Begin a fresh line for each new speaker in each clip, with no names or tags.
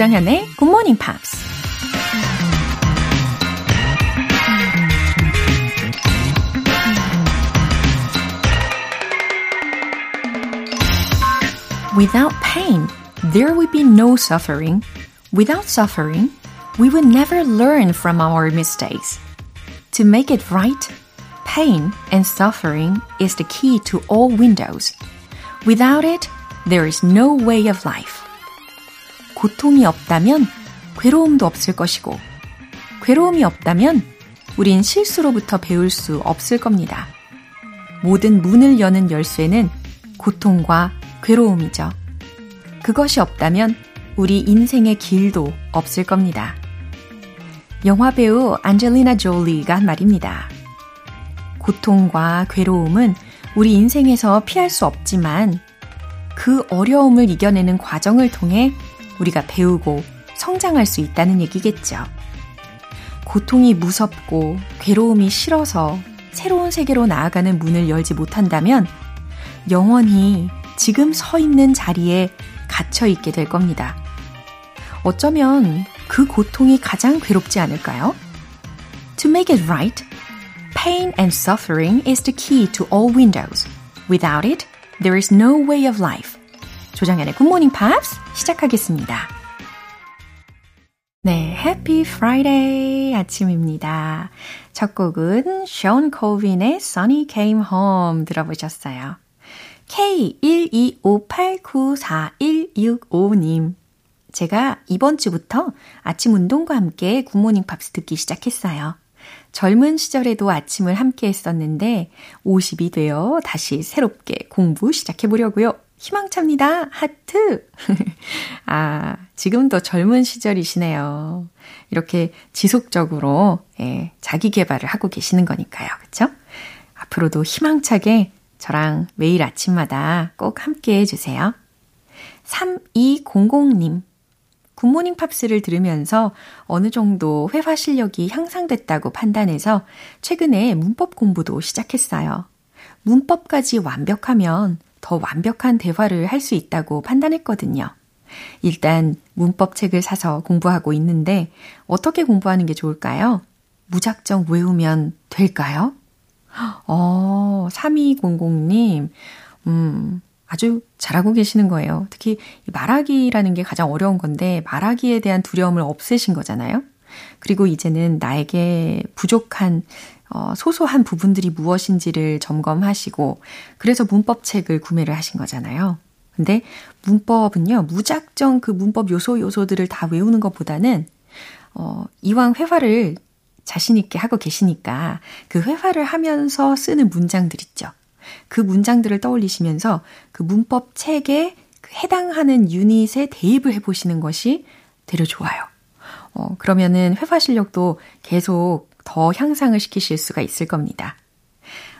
조장현의 Good Morning Pops. Without pain, there would be no suffering. Without suffering, we would never learn from our mistakes. To make it right, pain and suffering is the key to all windows. Without it, there is no way of life. 고통이 없다면 괴로움도 없을 것이고, 괴로움이 없다면 우린 실수로부터 배울 수 없을 겁니다. 모든 문을 여는 열쇠는 고통과 괴로움이죠. 그것이 없다면 우리 인생의 길도 없을 겁니다. 영화 배우 안젤리나 졸리가 한 말입니다. 고통과 괴로움은 우리 인생에서 피할 수 없지만 그 어려움을 이겨내는 과정을 통해 우리가 배우고 성장할 수 있다는 얘기겠죠. 고통이 무섭고 괴로움이 싫어서 새로운 세계로 나아가는 문을 열지 못한다면 영원히 지금 서 있는 자리에 갇혀 있게 될 겁니다. 어쩌면 그 고통이 가장 괴롭지 않을까요? To make it right, pain and suffering is the key to all windows. Without it, there is no way of life. Good Morning Pops 시작하겠습니다. 네, Happy Friday 아침입니다. 첫 곡은 Sean Colvin의 Sunny Came Home 들어보셨어요. K125894165님. 제가 이번 주부터 아침 운동과 함께 굿모닝 팝스 듣기 시작했어요. 젊은 시절에도 아침을 함께 했었는데 50이 되어 다시 새롭게 공부 시작해 보려고요. 희망찹니다. 하트. 아, 지금도 젊은 시절이시네요. 이렇게 지속적으로 예, 자기 개발을 하고 계시는 거니까요. 그렇죠? 앞으로도 희망차게 저랑 매일 아침마다 꼭 함께 해주세요. 3200님. 굿모닝 팝스를 들으면서 어느 정도 회화 실력이 향상됐다고 판단해서 최근에 문법 공부도 시작했어요. 문법까지 완벽하면 더 완벽한 대화를 할 수 있다고 판단했거든요. 일단 문법 책을 사서 공부하고 있는데 어떻게 공부하는 게 좋을까요? 무작정 외우면 될까요? 어, 3200님, 음, 아주 잘하고 계시는 거예요. 특히 말하기라는 게 가장 어려운 건데 말하기에 대한 두려움을 없애신 거잖아요. 그리고 이제는 나에게 부족한 어, 소소한 부분들이 무엇인지를 점검하시고 그래서 문법책을 구매를 하신 거잖아요. 근데 문법은요, 무작정 그 문법 요소 요소들을 다 외우는 것보다는 어, 이왕 회화를 자신 있게 하고 계시니까 그 회화를 하면서 쓰는 문장들 있죠. 그 문장들을 떠올리시면서 그 문법 책에 그 해당하는 유닛에 대입을 해보시는 것이 되려 좋아요. 어, 그러면은 회화 실력도 계속 더 향상을 시키실 수가 있을 겁니다.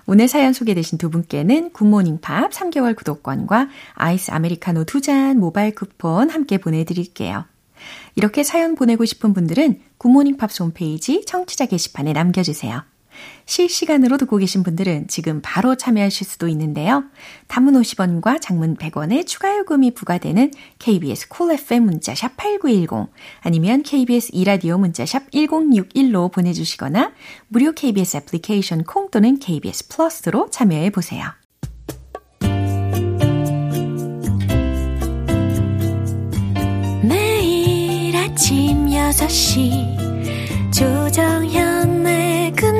오늘 사연 소개되신 두 분께는 굿모닝 팝 3개월 구독권과 아이스 아메리카노 두 잔 모바일 쿠폰 함께 보내드릴게요. 이렇게 사연 보내고 싶은 분들은 굿모닝 팝스 홈페이지 청취자 게시판에 남겨주세요. 실시간으로 듣고 계신 분들은 지금 바로 참여하실 수도 있는데요. 단문 50원과 장문 100원의 추가 요금이 부과되는 KBS 콜 cool FM 문자샵 8910 아니면 KBS 이라디오 문자샵 1061로 보내주시거나 무료 KBS 애플리케이션 콩 또는 KBS 플러스로 참여해 보세요. 매일 아침 6시 조정현의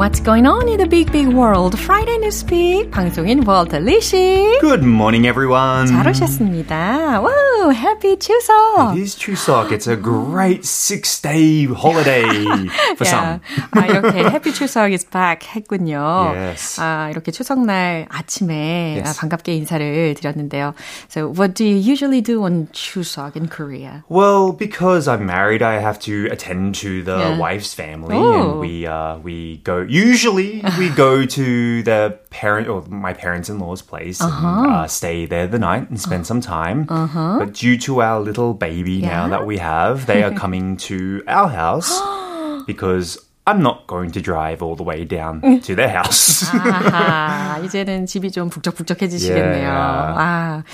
What's What's going on in the big big world? Friday Newspeak 방송인 월터 리씨.
Good morning, everyone.
잘 오셨습니다. Wow, happy 추석.
It is Chuseok. It's a great six-day holiday for
yeah.
some.
아, 이렇게 happy 추석 is back 했군요.
Yes.
아, 이렇게 추석날 아침에
Yes.
아, 반갑게 인사를 드렸는데요. So, what do you usually do on 추석 in Korea?
Well, because I'm married, I have to attend to the
Yeah.
wife's family,
Oh.
and we uh, we go. Usually, we go to the parent or my parents-in-law's place and uh, stay there the night and spend some time. But due to our little baby now
Yeah.
that we have, they are coming to our house because. I'm not going to drive all the way down to their house.
아하, 이제는 집이 좀 북적북적해지시겠네요.
Yeah.
아,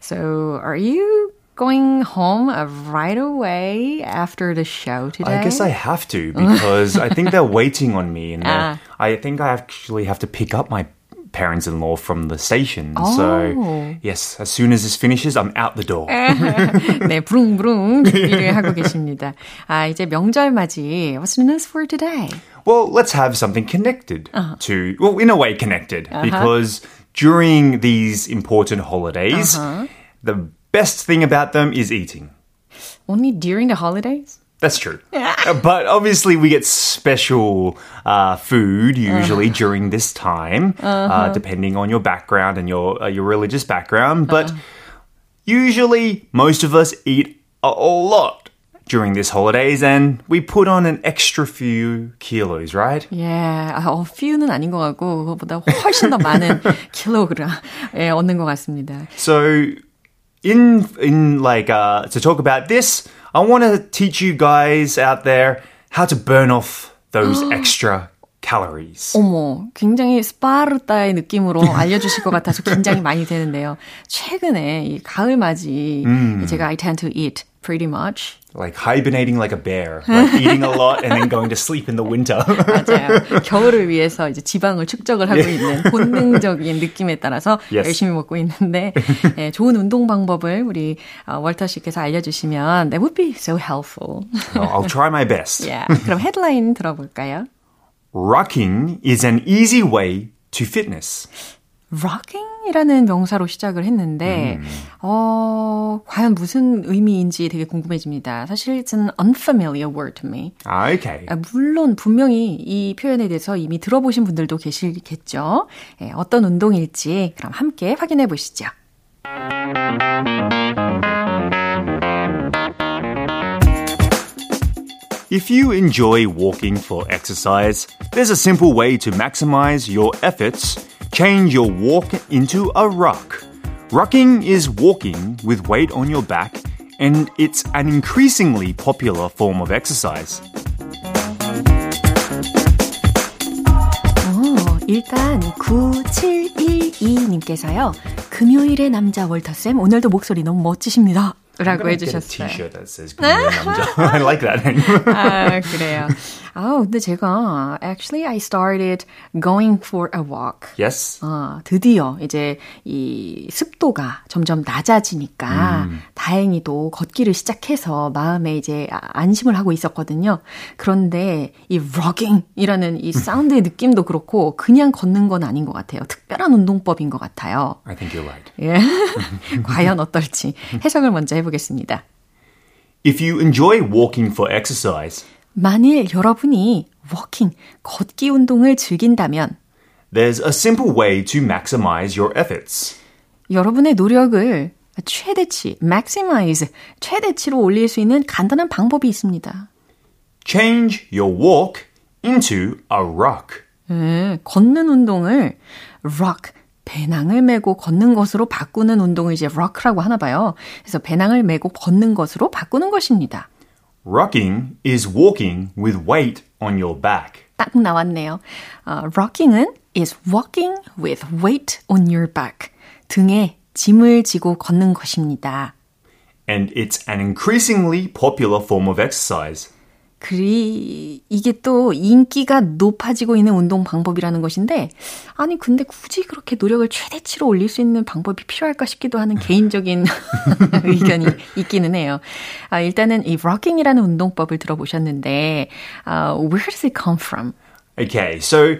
so are you going home uh, right away after the show today?
I guess I have to because I think they're waiting on me, and they're-
Ah.
I think I actually have to pick up my parents-in-law from the station.
Oh.
So yes, as soon as this finishes, I'm out the door.
네, 부릉부릉 준비를 하고 계십니다. 아, 이제 명절 맞이. What's the news for today?
well, let's have something connected
Uh-huh.
to, well, in a way connected, because during these important holidays,
Uh-huh.
the best thing about them is eating.
Only during the holidays?
That's true. Uh, but obviously, we get special uh, food usually during this time, uh, depending on your background and your uh, your religious background. But usually, most of us eat a, a lot during these holidays, and we put on an extra few kilos, right?
예, 아, 어, few는 아닌 것 같고, 그거보다 훨씬 더 많은 킬로그램, 예, 얻는 것 같습니다.
So, in in like uh, to talk about this, I want to teach you guys out there how to burn off those extra calories.
어머, 굉장히 스파르타의 느낌으로 알려주실 것 같아서 긴장이 많이 되는데요. 최근에 이 가을 맞이 제가 I tend to eat pretty much.
Like hibernating like a bear, like eating a lot and then going to sleep in the winter.
맞아요. 겨울을 위해서 이제 지방을 축적을 하고 있는 본능적인 느낌에 따라서
Yes.
열심히 먹고 있는데 예, 좋은 운동 방법을 우리 어, 월터 씨께서 알려주시면 that would be so helpful.
I'll, I'll try my best.
yeah. 그럼 헤드라인 들어볼까요?
Rocking is an easy way to fitness.
Rocking이라는 명사로 시작을 했는데, 어, 과연 무슨 의미인지 되게 궁금해집니다. 사실 it's an unfamiliar word to me.
Ah, Okay.
아, 물론 분명히 이 표현에 대해서 이미 들어보신 분들도 계시겠죠. 예, 어떤 운동일지 그럼 함께 확인해 보시죠.
If you enjoy walking for exercise, there's a simple way to maximize your efforts. Change your walk into a rock. Rocking is walking with weight on your back, and it's an increasingly popular form of exercise.
어, 일단 9712님께서요. 금요일의 남자 월터쌤 오늘도 목소리 너무 멋지십니다. 라고
Get a
해주셨어요.
T-shirt that says "금요일 남자." I like that name.
아, 그래요. 아, 근데 제가 actually I started going for a walk.
yes.
어, 드디어 이제 이 습도가 점점 낮아지니까 다행히도 걷기를 시작해서 마음에 이제 아- 안심을 하고 있었거든요. 그런데 이 rocking이라는 이 사운드의 느낌도 그렇고 그냥 걷는 건 아닌 것 같아요. 특별한 운동법인 것 같아요.
I think you're right.
예. 과연 어떨지 해석을 먼저 해보겠습니다.
If you enjoy walking for exercise,
만일 여러분이 워킹, 걷기 운동을 즐긴다면
there's a simple way to maximize your efforts.
여러분의 노력을 최대치, maximize, 최대치로 올릴 수 있는 간단한 방법이 있습니다.
Change your walk into a rock.
예, 걷는 운동을 rock, 배낭을 메고 걷는 것으로 바꾸는 운동을 이제 rock라고 하나 봐요. 그래서 배낭을 메고 걷는 것으로 바꾸는 것입니다.
Rocking is walking with weight on your back.
딱 나왔네요. 어, rocking은 is walking with weight on your back. 등에 짐을 지고 걷는 것입니다.
And it's an increasingly popular form of exercise.
그리 이게 또 인기가 높아지고 있는 운동 방법이라는 것인데 아니 근데 굳이 그렇게 노력을 최대치로 올릴 수 있는 방법이 필요할까 싶기도 하는 개인적인 의견이 있기는 해요. 아, 일단은 이 rocking이라는 운동법을 들어보셨는데 아, where does it come from?
Okay, so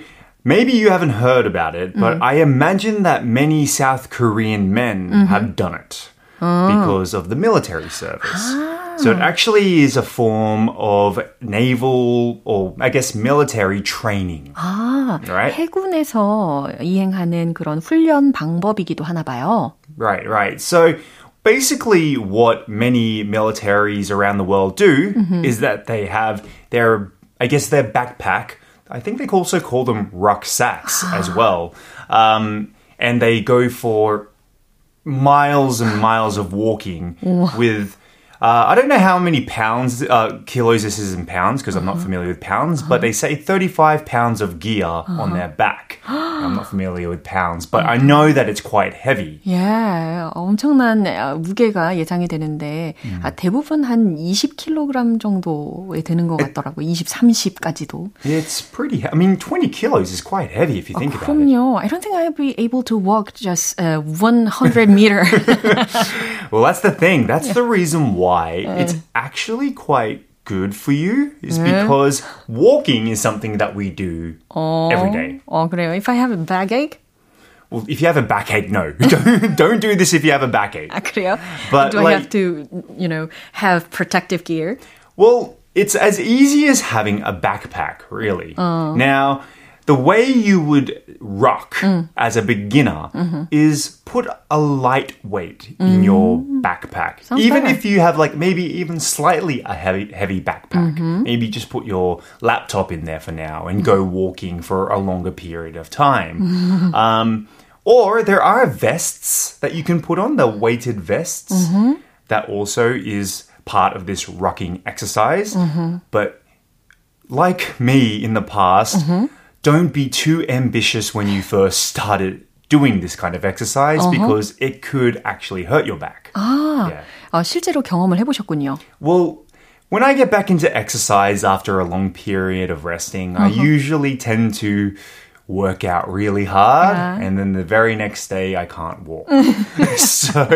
Maybe you haven't heard about it, but I imagine that many South Korean men have done it because of the military service. So it actually is a form of naval or I guess military training.
아,
Right.
해군에서 이행하는 그런 훈련 방법이기도 하나 봐요.
Right, right. So basically what many militaries around the world do is that they have their I guess their backpack. I think they also call them rucksacks as well. Um, and they go for miles and miles of walking with uh, I don't know how many pounds, uh, kilos this is in pounds because I'm not familiar with pounds, but they say 35 pounds of gear on their back. I'm not familiar with pounds, but I know that it's quite heavy.
예, 엄청난 아, 무게가 예상이 되는데 아, 대부분 한 20kg 정도에 되는 것 같더라고요. 20, 30까지도.
It's pretty. he- I mean, 20 kilos is quite heavy if you think about it.
그럼요. I don't think I'll be able to walk just uh, 100 meter.
Well, that's the thing. That's the reason why it's actually quite good for you, is because walking is something that we do every day.
어, 그래요. If I have a backache?
Well, if you have a backache, no, don't, don't do this if you have a backache.
아, 그래요?
But,
Do I
like-
have to, you know, have protective gear?
Well, it's as easy as having a backpack, really. Now, the way you would rock mm. as a beginner mm-hmm. is put a light weight in mm. your backpack.
Sounds
even
better.
if you have like maybe even slightly a heavy heavy backpack. Mm-hmm. Maybe just put your laptop in there for now and go mm. walking for a longer period of time. um, or there are vests that you can put on, the weighted vests. Mm-hmm. That also is part of this rocking exercise. But like me in the past, don't be too ambitious when you first started doing this kind of exercise because it could actually hurt your back. Yeah.
어, 실제로 경험을 해보셨군요.
Well, when I get back into exercise after a long period of resting, I usually tend to work out really hard and then the very next day I can't walk. so,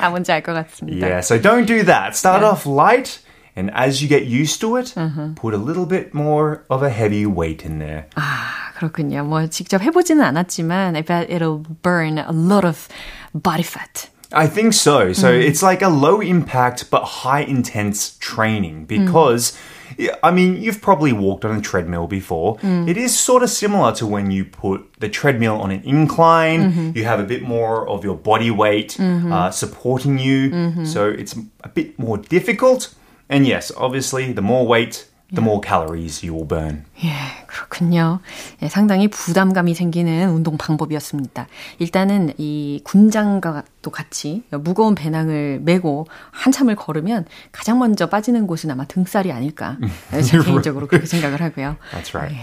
아, 뭔지 알 것 같습니다.
yeah, so don't do that. Start off light and as you get used to it, put a little bit more of a heavy weight in there.
아, 그렇군요. 뭐 직접 해보지는 않았지만 I bet it'll burn a lot of body fat.
I think so. So it's like a low impact but high intense training because, yeah, I mean, you've probably walked on a treadmill before. It is sort of similar to when you put the treadmill on an incline. You have a bit more of your body weight uh, supporting you. So it's a bit more difficult. And yes, obviously, the more weight, the more calories you will burn.
예, 그렇군요. 예, 상당히 부담감이 생기는 운동 방법이었습니다. 일단은 이 군장과도 같이 무거운 배낭을 메고 한참을 걸으면 가장 먼저 빠지는 곳은 아마 등살이 아닐까. 제 개인적으로 그렇게 생각을 하고요.
That's right.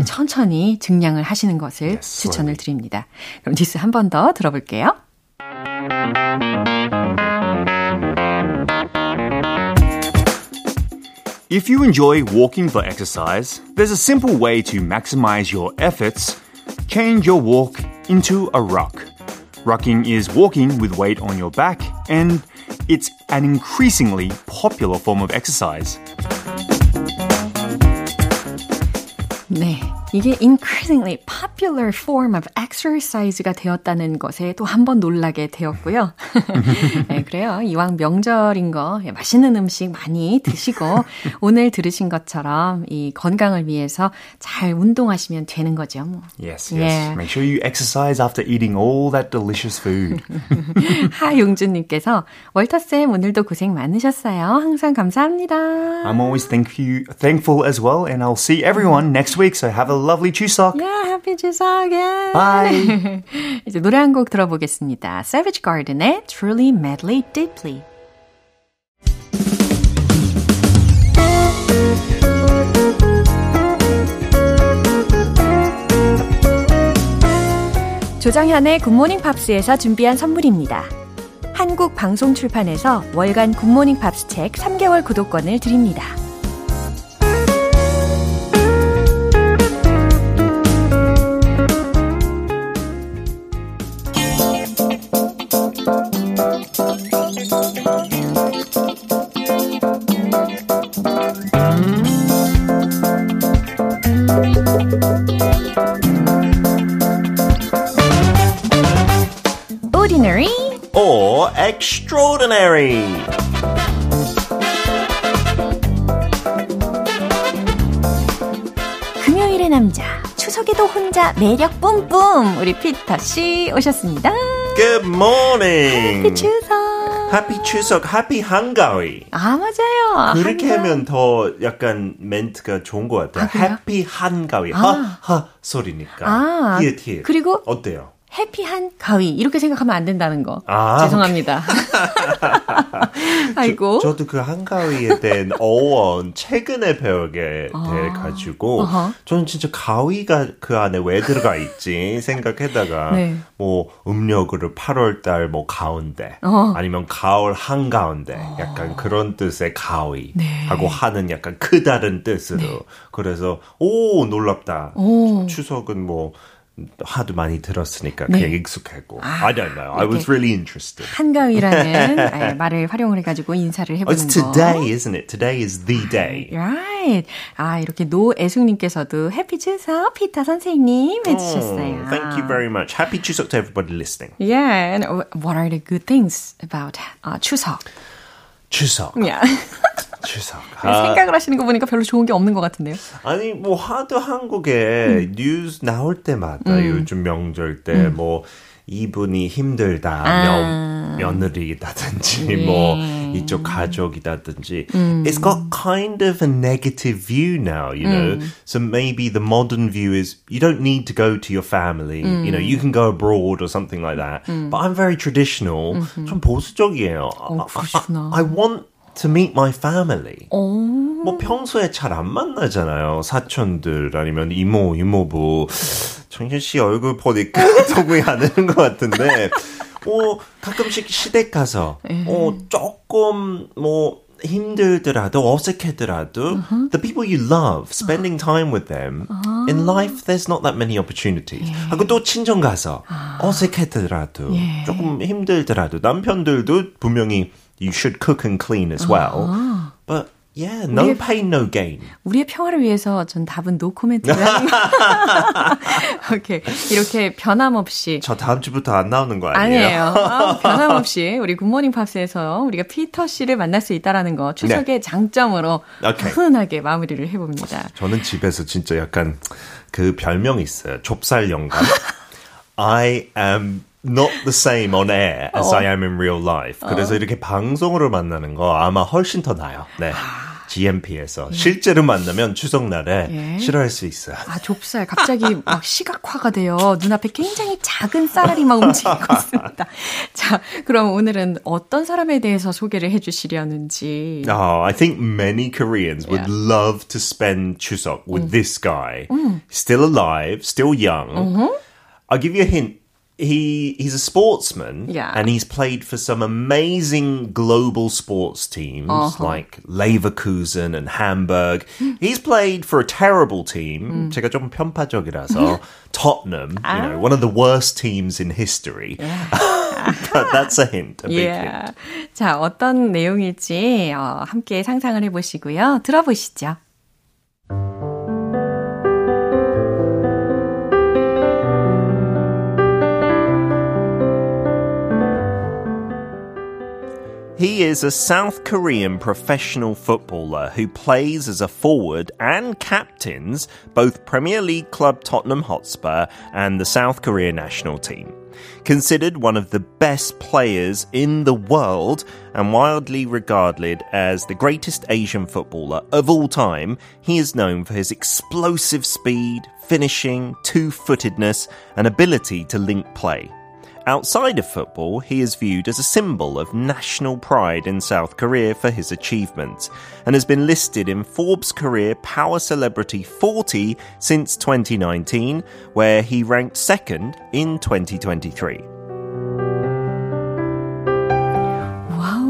예, 천천히 증량을 하시는 것을
Yes,
추천을 드립니다. 그럼 디스 한 번 더 들어볼게요.
If you enjoy walking for exercise, there's a simple way to maximize your efforts. Change your walk into a ruck. Rucking is walking with weight on your back, and it's an increasingly popular form of exercise.
네. 이게 increasingly popular form of exercise가 되었다는 것에 또 한 번 놀라게 되었고요. 네, 그래요. 이왕 명절인 거 예, 맛있는 음식 많이 드시고 오늘 들으신 것처럼 이 건강을 위해서 잘 운동하시면 되는 거죠. 뭐.
Yes, yes.
Yeah.
Make sure you exercise after eating all that delicious food.
하용준님께서 월터쌤 오늘도 고생 많으셨어요. 항상 감사합니다.
I'm always thank you, thankful as well, and I'll see everyone next week. So have a lovely Chuseok.
Yeah, happy 추석 again.
Bye.
이제 노래 한 곡 들어보겠습니다. Savage Garden의 Truly Madly Deeply. 조정현의 굿모닝 팝스에서 준비한 선물입니다. 한국 방송 출판에서 월간 굿모닝 팝스 책 3개월 구독권을 드립니다. 혼자 매력 뿜뿜 우리 피터 씨 오셨습니다.
Good morning.
해피 추석.
Happy 추석, Happy 한가위.
아 맞아요.
그렇게
한가-
하면 더 약간 멘트가 좋은 것 같아요.
아, 그래요?
Happy 한가위.
아.
하, 하 소리니까.
아,
히읗, 히읗.
그리고
어때요?
해피한 가위 이렇게 생각하면 안 된다는 거.
아,
죄송합니다. 아이고.
저 도 그 한가위에 대한 어원 최근에 배우게 돼 가지고
아. 어허.
저는 진짜 가위가 그 안에 왜 들어가 있지 생각하다가
네.
뭐 음력으로 8월 달 뭐 가운데
어.
아니면 가을 한 가운데 약간 그런 뜻의 가위
네.
하고 하는 약간 크다는 뜻으로 그래서 오 놀랍다
오.
추석은 뭐 하도 많이 들었으니까
네.
그냥 익숙하고 I don't know I was really interested
한가위라는 예, 말을 활용을 해가지고 인사를
Oh,
해보는
it's
거.
today, isn't it? Today is the day.
Right. 아, 이렇게 노애숙님께서도 해피 추석 피터 선생님 해주셨어요.
Oh, thank you very much. Happy Chuseok to everybody listening.
Yeah, and what are the good things about uh, 추석?
추석.
Yeah.
추석. 아,
생각을 하시는 거 보니까 별로 좋은 게 없는 것 같은데요.
아니 뭐 하도 한국에
음.
뉴스 나올 때마다 요즘 명절 때뭐 이분이 힘들다
아.
며, 며느리다든지
예.
뭐 이쪽 가족이다든지
음.
it's got kind of a negative view now you know
음.
so maybe the modern view is you don't need to go to your family you know you can go abroad or something like that but I'm very traditional 좀 보수적이에요
어, 그러시구나.
I, I want to meet my family.
오.
뭐 평소에 잘 안 만나잖아요. 사촌들 아니면 이모, 이모부. 정현 씨 얼굴 보니까 동의 안 하는 것 같은데, 어, 가끔씩 시댁 가서, 어, 조금 뭐 힘들더라도 어색하더라도, the people you love, spending time with them, in life there's not that many opportunities. 하고 또 친정 가서 어색하더라도, 조금 힘들더라도 남편들도 분명히 you should cook and clean as well. But yeah, no
우리의-
pain, no gain.
우리의 평화를 위해서 전 답은 노 코멘트를. 오케이. 이렇게 변함없이.
저 다음 주부터 안 나오는 거 아니에요?
아니에요. 아, 변함없이 우리 굿모닝 팝스에서 우리가 피터 씨를 만날 수 있다라는 거 추석의 장점으로
네. 오케이.
훈하게 마무리를 해봅니다.
저는 집에서 진짜 약간 그 별명이 있어요. 좁쌀 영감. I am not the same on air as I am in real life. 그래서 이렇게 방송으로 만나는 거 아마 훨씬 더 나아요. 네. GMP에서 실제로 만나면 추석날에
예.
싫어할 수 있어요.
아, 좁쌀. 갑자기 막 시각화가 돼요. 눈앞에 굉장히 작은 쌀알이 막 움직이고 있습니다. 자, 그럼 오늘은 어떤 사람에 대해서 소개를 해주시려는지.
Oh, I think many Koreans would
Yeah.
love to spend Chuseok with this guy. Still alive, still young. I'll give you a hint. He he's a sportsman,
Yeah.
and he's played for some amazing global sports teams like Leverkusen and Hamburg. He's played for a terrible team. 제가 좀 편파적이라서 Tottenham, you know, one of the worst teams in history. but that's a hint, a big hint.
Yeah. 자, 어떤 내용일지 어, 함께 상상을 해보시고요. 들어보시죠.
He is a South Korean professional footballer who plays as a forward and captains both Premier League club Tottenham Hotspur and the South Korea national team. Considered one of the best players in the world and widely regarded as the greatest Asian footballer of all time, he is known for his explosive speed, finishing, two-footedness, and ability to link play. Outside of football, he is viewed as a symbol of national pride in South Korea for his achievements and has been listed in Forbes Career Power Celebrity 40 since 2019, where he ranked second in 2023.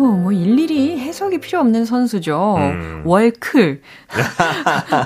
뭐 일일이 해석이 필요 없는 선수죠. 월클.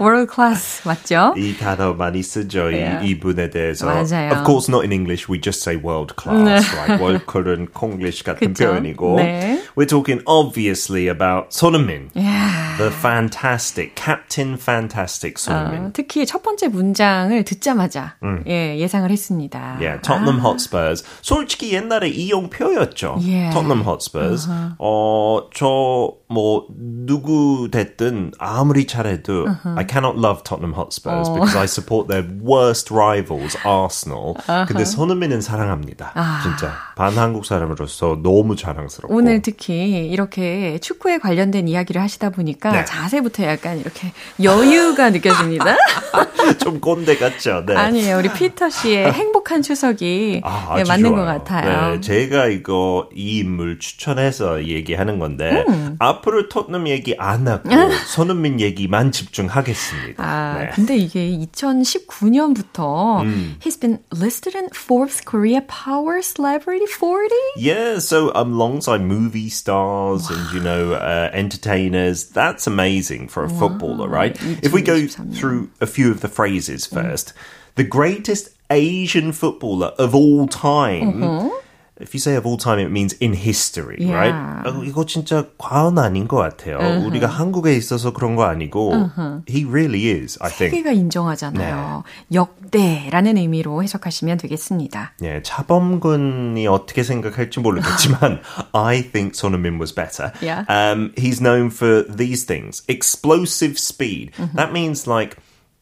월드 클래스 맞죠?
이 단어 많이 쓰죠,
Yeah.
이, 이분에 대해서.
맞아요.
Of course, not in English, we just say world class, right? 월클은 콩글리시 같은
그쵸?
표현이고.
네.
We're talking obviously about 손흥민.
Yeah.
The fantastic, Captain Fantastic 손흥민.
어, 특히 첫 번째 문장을 듣자마자 음. 예, 예상을 했습니다.
Yeah, Tottenham 아. Hotspurs. 솔직히 옛날에 이용표였죠. Yeah. Tottenham Hotspurs. Uh-huh. 어, 저 뭐 누구 됐든 아무리 잘해도 uh-huh. I cannot love Tottenham Hotspurs 어. because I support their worst rivals Arsenal. Uh-huh. 근데 손흥민은 사랑합니다. 아. 진짜 반한국 사람으로서 너무 자랑스럽고.
오늘 특히 이렇게 축구에 관련된 이야기를 하시다 보니까 네. 자세부터 약간 이렇게 여유가 느껴집니다.
좀 꼰대 같죠? 네.
아니에요. 우리 피터 씨의 행복한 추석이 아, 네, 맞는 좋아요. 것 같아요.
네, 제가 이거 이 인물 추천해서 얘기하는 건데 음. 앞으로 토트넘 얘기 안 하고 손흥민 얘기만 집중하겠습니다.
아, 네. 근데 이게 2019년부터 음. he's been listed in Forbes Korea Power Celebrity 40?
Yeah, so alongside movie stars wow. and you know uh, entertainers, that's amazing for a wow. footballer, right? If we go through a few of the phrases first, mm. the greatest Asian footballer of all time. Mm-hmm. If you say of all time, it means in history, yeah. right? 이거 진짜 과언 아닌 것 같아요. Uh-huh. 우리가 한국에 있어서 그런 거 아니고, uh-huh. he really is, I think.
세계가 인정하잖아요. 네. 역대라는 의미로 해석하시면 되겠습니다.
예, 차범근이 어떻게 생각할지 모르겠지만, I think 손흥민 was better.
Yeah.
Um, he's known for these things: explosive speed. Uh-huh. That means like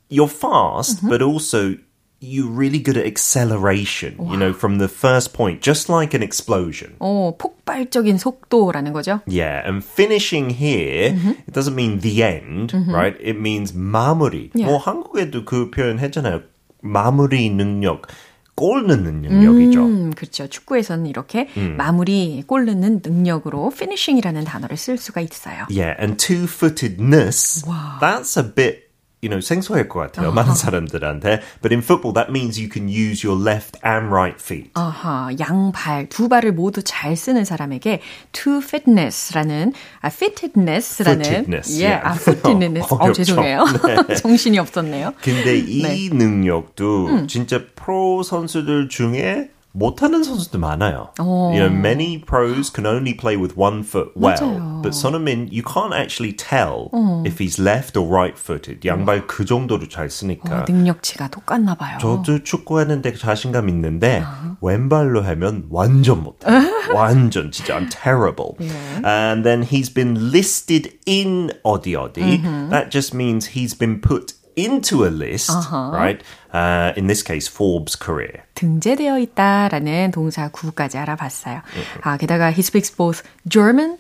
you're fast, but also you're really good at acceleration, wow. you know, from the first point, just like an explosion.
어, 폭발적인 속도라는 거죠?
Yeah, and finishing here, mm-hmm. it doesn't mean the end, mm-hmm. right? It means 마무리. Yeah. 뭐 한국에도 그 표현 했잖아요. 마무리 능력. 골 넣는 능력이죠.
음, 그렇죠. 축구에서는 이렇게 음. 마무리, 골 넣는 능력으로 finishing이라는 단어를 쓸 수가 있어요.
Yeah, and two-footedness, wow. that's a bit you know, 생소할 것 같아요. Uh-huh. 많은 사람들한테. But in football, that means you can use your left and right feet.
아하, uh-huh. 양발, 두 발을 모두 잘 쓰는 사람에게 to fitness라는, 아, fittedness라는.
Footedness.
예, yeah. 아, footedness. 어, 죄송해요. 네. 정신이 없었네요.
근데 이 네. 능력도 음. 진짜 프로 선수들 중에 못하는 선수도 많아요. 오. You know, many pros can only play with one foot well, 맞아요. but 손흥민 you can't actually tell 어. if he's left or right-footed. 양발 그 정도로 잘 쓰니까.
어, 능력치가 똑같나 봐요.
저도 축구하는데 자신감 있는데 어. 왼발로 하면 완전 못해. 완전 진짜 I'm terrible. Yeah. And then he's been listed in 어디 어디. Mm-hmm. That just means he's been put into a list, uh-huh. right? Uh, in this case, Forbes career.
등재되어 있다라는 동사 구까지 알아봤어요. Mm-hmm. 아, 게다가 he speaks both German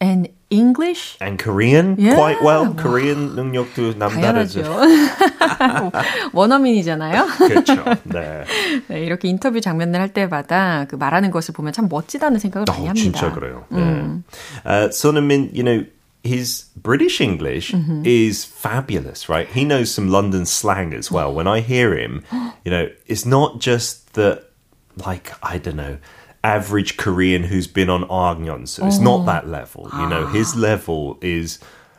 and English
and Korean yeah. quite well. 와. Korean 능력도 남다르죠.
원어민이잖아요.
그렇죠. 네.
네. 이렇게 인터뷰 장면을 할 때마다 그 말하는 것을 보면 참 멋지다는 생각을 많이 합니다.
진짜 그래요. 네. 음. Uh, 손흥민, you know, his British English mm-hmm. is fabulous, right? He knows some London slang as well. When I hear him, you know, it's not just the, like, I don't know, average Korean who's been on Argyon. So it's not that level. You know, his level is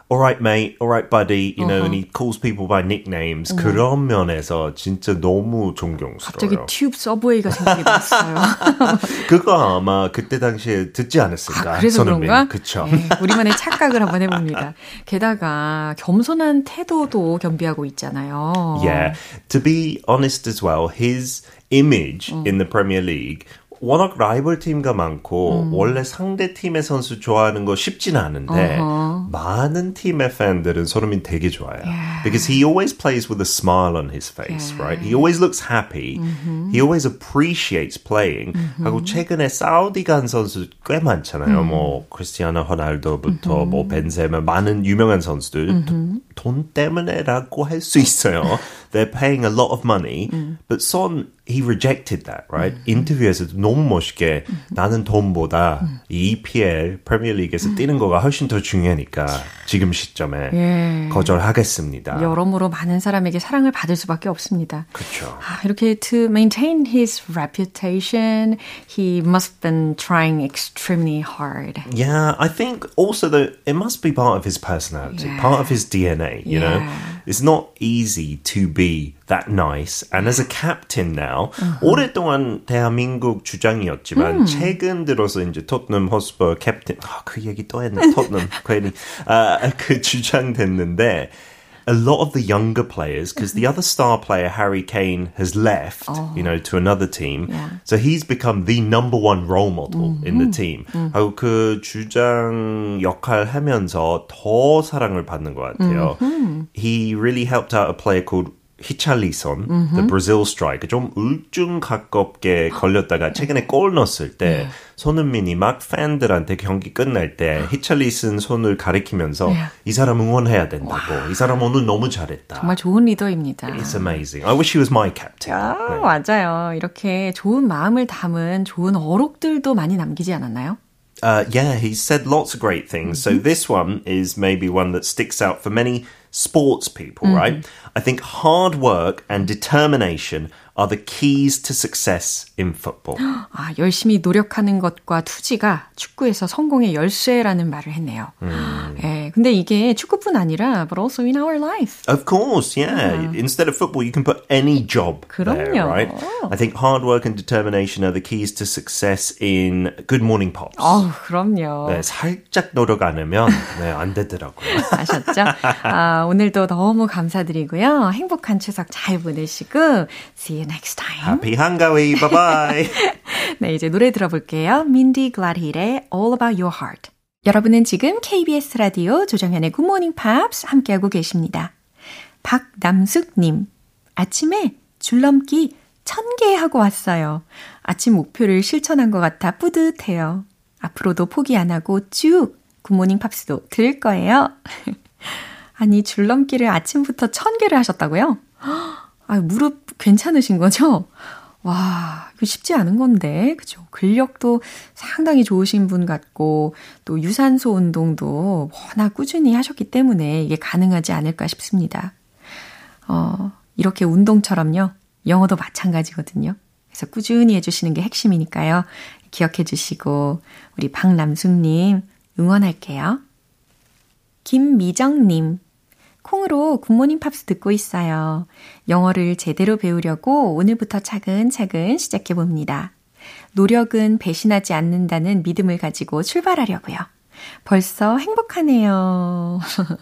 all right, mate, all right, buddy, you know, uh-huh. and he calls people by nicknames. Uh-huh. 그런 면에서 진짜 너무 존경스러워요.
갑자기 튜브 서브웨이가 생각이 났어요.
그거 아마 그때 당시에 듣지 않았을까?
아, 그래서
손흥민.
그런가?
그쵸.
네, 우리만의 착각을 한번 해봅니다. 게다가 겸손한 태도도 겸비하고 있잖아요.
Yeah, to be honest as well, his image 음. in the Premier League 워낙 라이벌 팀과 많고 음. 원래 상대 팀의 선수 좋아하는 거 쉽지는 않은데 uh-huh. 많은 팀의 팬들은 손흥민 되게 좋아요. Yeah. Because he always plays with a smile on his face, yeah. right? He always looks happy. Mm-hmm. He always appreciates playing. Mm-hmm. 하고 최근에 사우디 간 선수 꽤 많잖아요. Mm-hmm. 뭐 크리스티아노 호날두부터 뭐 벤세마 많은 유명한 선수들 돈 때문에라고 할 수 있어요. They're paying a lot of money, but Son he rejected that, right? 음. 인터뷰에서도 너무 멋있게 음. 나는 돈보다 음. 이 EPL 프리미어리그에서 뛰는 거가 훨씬 더 중요하니까 지금 시점에 예. 거절하겠습니다.
여러모로 많은 사람에게 사랑을 받을 수밖에 없습니다.
그렇죠.
아, 이렇게 to maintain his reputation, he must have been trying extremely hard.
Yeah, I think also that it must be part of his personality, yeah. part of his DNA, you yeah. know. It's not easy to be that nice. And as a captain now, uh-huh. 오랫동안 대한민국 주장이었지만 음. 최근 들어서 이제 토트넘 호스퍼 캡틴 아, 그 얘기 또 했네. 토트넘 괜히 아, 그 주장 됐는데 a lot of the younger players, because the other star player, Harry Kane, has left, oh. you know, to another team. Yeah. So he's become the number one role model mm-hmm. in the team. Mm. 하고 그 주장 역할 하면서 더 사랑을 받는 것 같아요. Mm-hmm. He really helped out a player called 히찰리선, mm-hmm. the Brazil striker, 좀 울증 가깝게 걸렸다가 최근에 골 넣었을 때 네. 손흥민이 막 팬들한테 경기 끝날 때 히찰리슨 손을 가리키면서 네. 이 사람 응원해야 된다고. 와. 이 사람 오늘 너무 잘했다.
정말 좋은 리더입니다.
It's amazing. I wish he was my captain.
아, 네. 맞아요. 이렇게 좋은 마음을 담은 좋은 어록들도 많이 남기지 않았나요?
Uh, yeah, he said lots of great things. Mm-hmm. So this one is maybe one that sticks out for many sports people, mm-hmm. right? I think hard work and determination are the keys to success in football.
아, 열심히 노력하는 것과 투지가 축구에서 성공의 열쇠라는 말을 했네요. 음. 예, 근데 이게 축구뿐 아니라 but also in our life.
Of course, yeah. yeah. Instead of football, you can put any job
그럼요.
there, right? I think hard work and determination are the keys to success in Good Morning Pops.
어, 그럼요.
네, 살짝 노력 안 하면 네, 안 되더라고요.
아셨죠? 아, 오늘도 너무 감사드리고요. 행복한 추석 잘 보내시고 see you next time.
Happy 한가위. Bye bye.
네, 이제 노래 들어볼게요. 민디 글라힐의 All About Your Heart. 여러분은 지금 KBS 라디오 조정현의 Good Morning Pops 함께하고 계십니다. 박남숙님, 아침에 줄넘기 1000개 하고 왔어요. 아침 목표를 실천한 것 같아 뿌듯해요. 앞으로도 포기 안 하고 쭉 굿모닝 팝스도 들을 거예요. 아니, 줄넘기를 아침부터 1000개를 하셨다고요? 아, 무릎 괜찮으신 거죠? 와, 이거 쉽지 않은 건데, 그죠? 근력도 상당히 좋으신 분 같고, 또 유산소 운동도 워낙 꾸준히 하셨기 때문에 이게 가능하지 않을까 싶습니다. 어, 이렇게 운동처럼요, 영어도 마찬가지거든요. 그래서 꾸준히 해주시는 게 핵심이니까요. 기억해 주시고, 우리 박남숙님 응원할게요. 김미정님, 콩으로 굿모닝 팝스 듣고 있어요. 영어를 제대로 배우려고 오늘부터 차근차근 시작해 봅니다. 노력은 배신하지 않는다는 믿음을 가지고 출발하려고요. 벌써 행복하네요.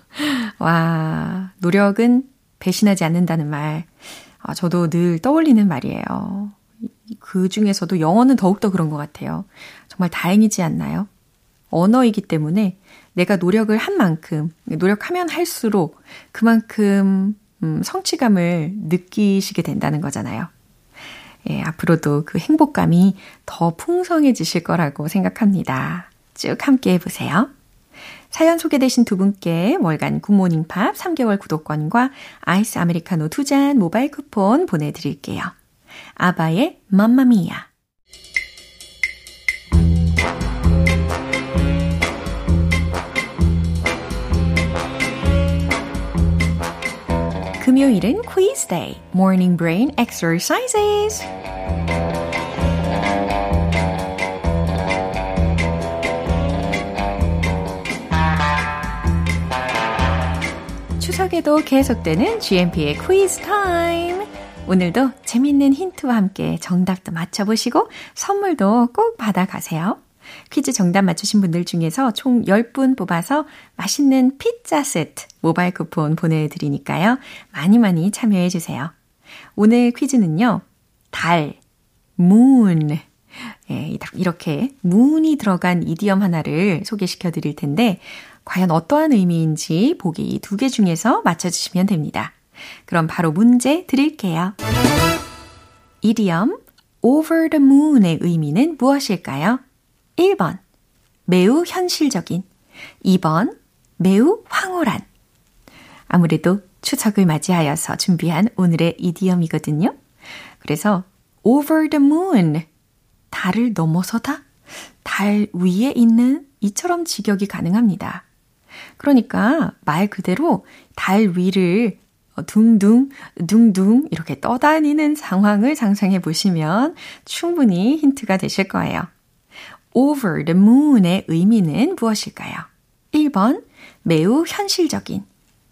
와, 노력은 배신하지 않는다는 말. 아, 저도 늘 떠올리는 말이에요. 그 중에서도 영어는 더욱더 그런 것 같아요. 정말 다행이지 않나요? 언어이기 때문에 내가 노력을 한 만큼, 노력하면 할수록 그만큼 음, 성취감을 느끼시게 된다는 거잖아요. 예, 앞으로도 그 행복감이 더 풍성해지실 거라고 생각합니다. 쭉 함께 해보세요. 사연 소개되신 두 분께 월간 굿모닝 팝 3개월 구독권과 아이스 아메리카노 두 잔 모바일 쿠폰 보내드릴게요. 아바의 맘마미야. 금요일은 quiz day, morning. 추석에도 계속되는 GMP의 quiz time. 오늘도 재밌는 힌트와 함께 정답도 맞춰보시고 선물도 꼭 받아가세요. 퀴즈 정답 맞추신 분들 중에서 총 10분 뽑아서 맛있는 피자 세트 모바일 쿠폰 보내드리니까요. 많이 많이 참여해 주세요. 오늘 퀴즈는요. 달, moon. 예, 이렇게 moon이 들어간 이디엄 하나를 소개시켜 드릴 텐데 과연 어떠한 의미인지 보기 두 개 중에서 맞춰주시면 됩니다. 그럼 바로 문제 드릴게요. 이디엄 over the moon의 의미는 무엇일까요? 1번, 매우 현실적인. 2번, 매우 황홀한. 아무래도 추석을 맞이하여서 준비한 오늘의 이디엄이거든요. 그래서 over the moon. 달을 넘어서다? 달 위에 있는 이처럼 직역이 가능합니다. 그러니까 말 그대로 달 위를 둥둥, 둥둥 이렇게 떠다니는 상황을 상상해 보시면 충분히 힌트가 되실 거예요. Over the moon의 의미는 무엇일까요? 1번, 매우 현실적인.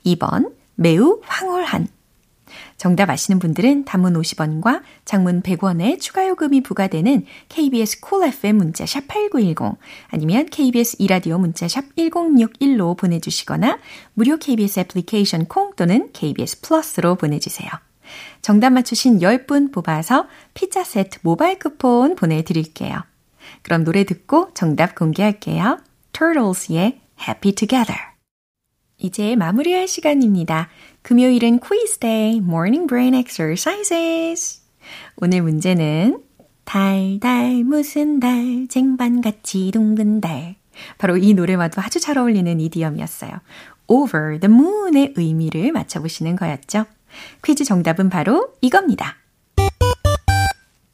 2번, 매우 황홀한. 정답 아시는 분들은 단문 50원과 장문 100원의 추가 요금이 부과되는 KBS 콜 cool FM 문자샵 8910 아니면 KBS 이라디오 문자샵 1061로 보내주시거나 무료 KBS 애플리케이션 콩 또는 KBS 플러스로 보내주세요. 정답 맞추신 10분 뽑아서 피자 세트 모바일 쿠폰 보내드릴게요. 그럼 노래 듣고 정답 공개할게요. Turtles의 Happy Together. 이제 마무리할 시간입니다. 금요일은 quiz day, morning brain exercises. 오늘 문제는 달달 무슨 달, 쟁반같이 둥근 달. 바로 이 노래와도 아주 잘 어울리는 이디엄이었어요. over the moon의 의미를 맞춰보시는 거였죠. 퀴즈 정답은 바로 이겁니다.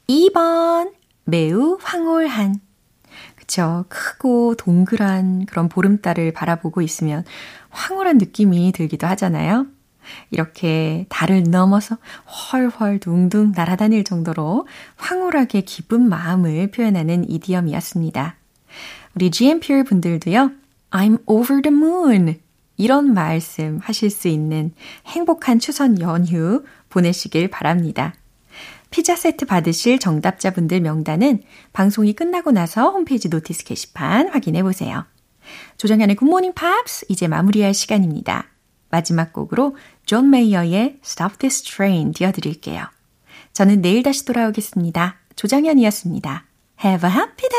2번. 매우 황홀한. 그쵸. 크고 동그란 그런 보름달을 바라보고 있으면 황홀한 느낌이 들기도 하잖아요. 이렇게 달을 넘어서 훨훨 둥둥 날아다닐 정도로 황홀하게 기쁜 마음을 표현하는 idiom이었습니다. 우리 GMPer 분들도요, I'm over the moon. 이런 말씀 하실 수 있는 행복한 추석 연휴 보내시길 바랍니다. 피자 세트 받으실 정답자분들 명단은 방송이 끝나고 나서 홈페이지 notice 게시판 확인해 보세요. 조정현의 굿모닝 팝스 이제 마무리할 시간입니다. 마지막 곡으로 존 메이어의 Stop This Train 띄워드릴게요. 저는 내일 다시 돌아오겠습니다. 조정현이었습니다. Have a happy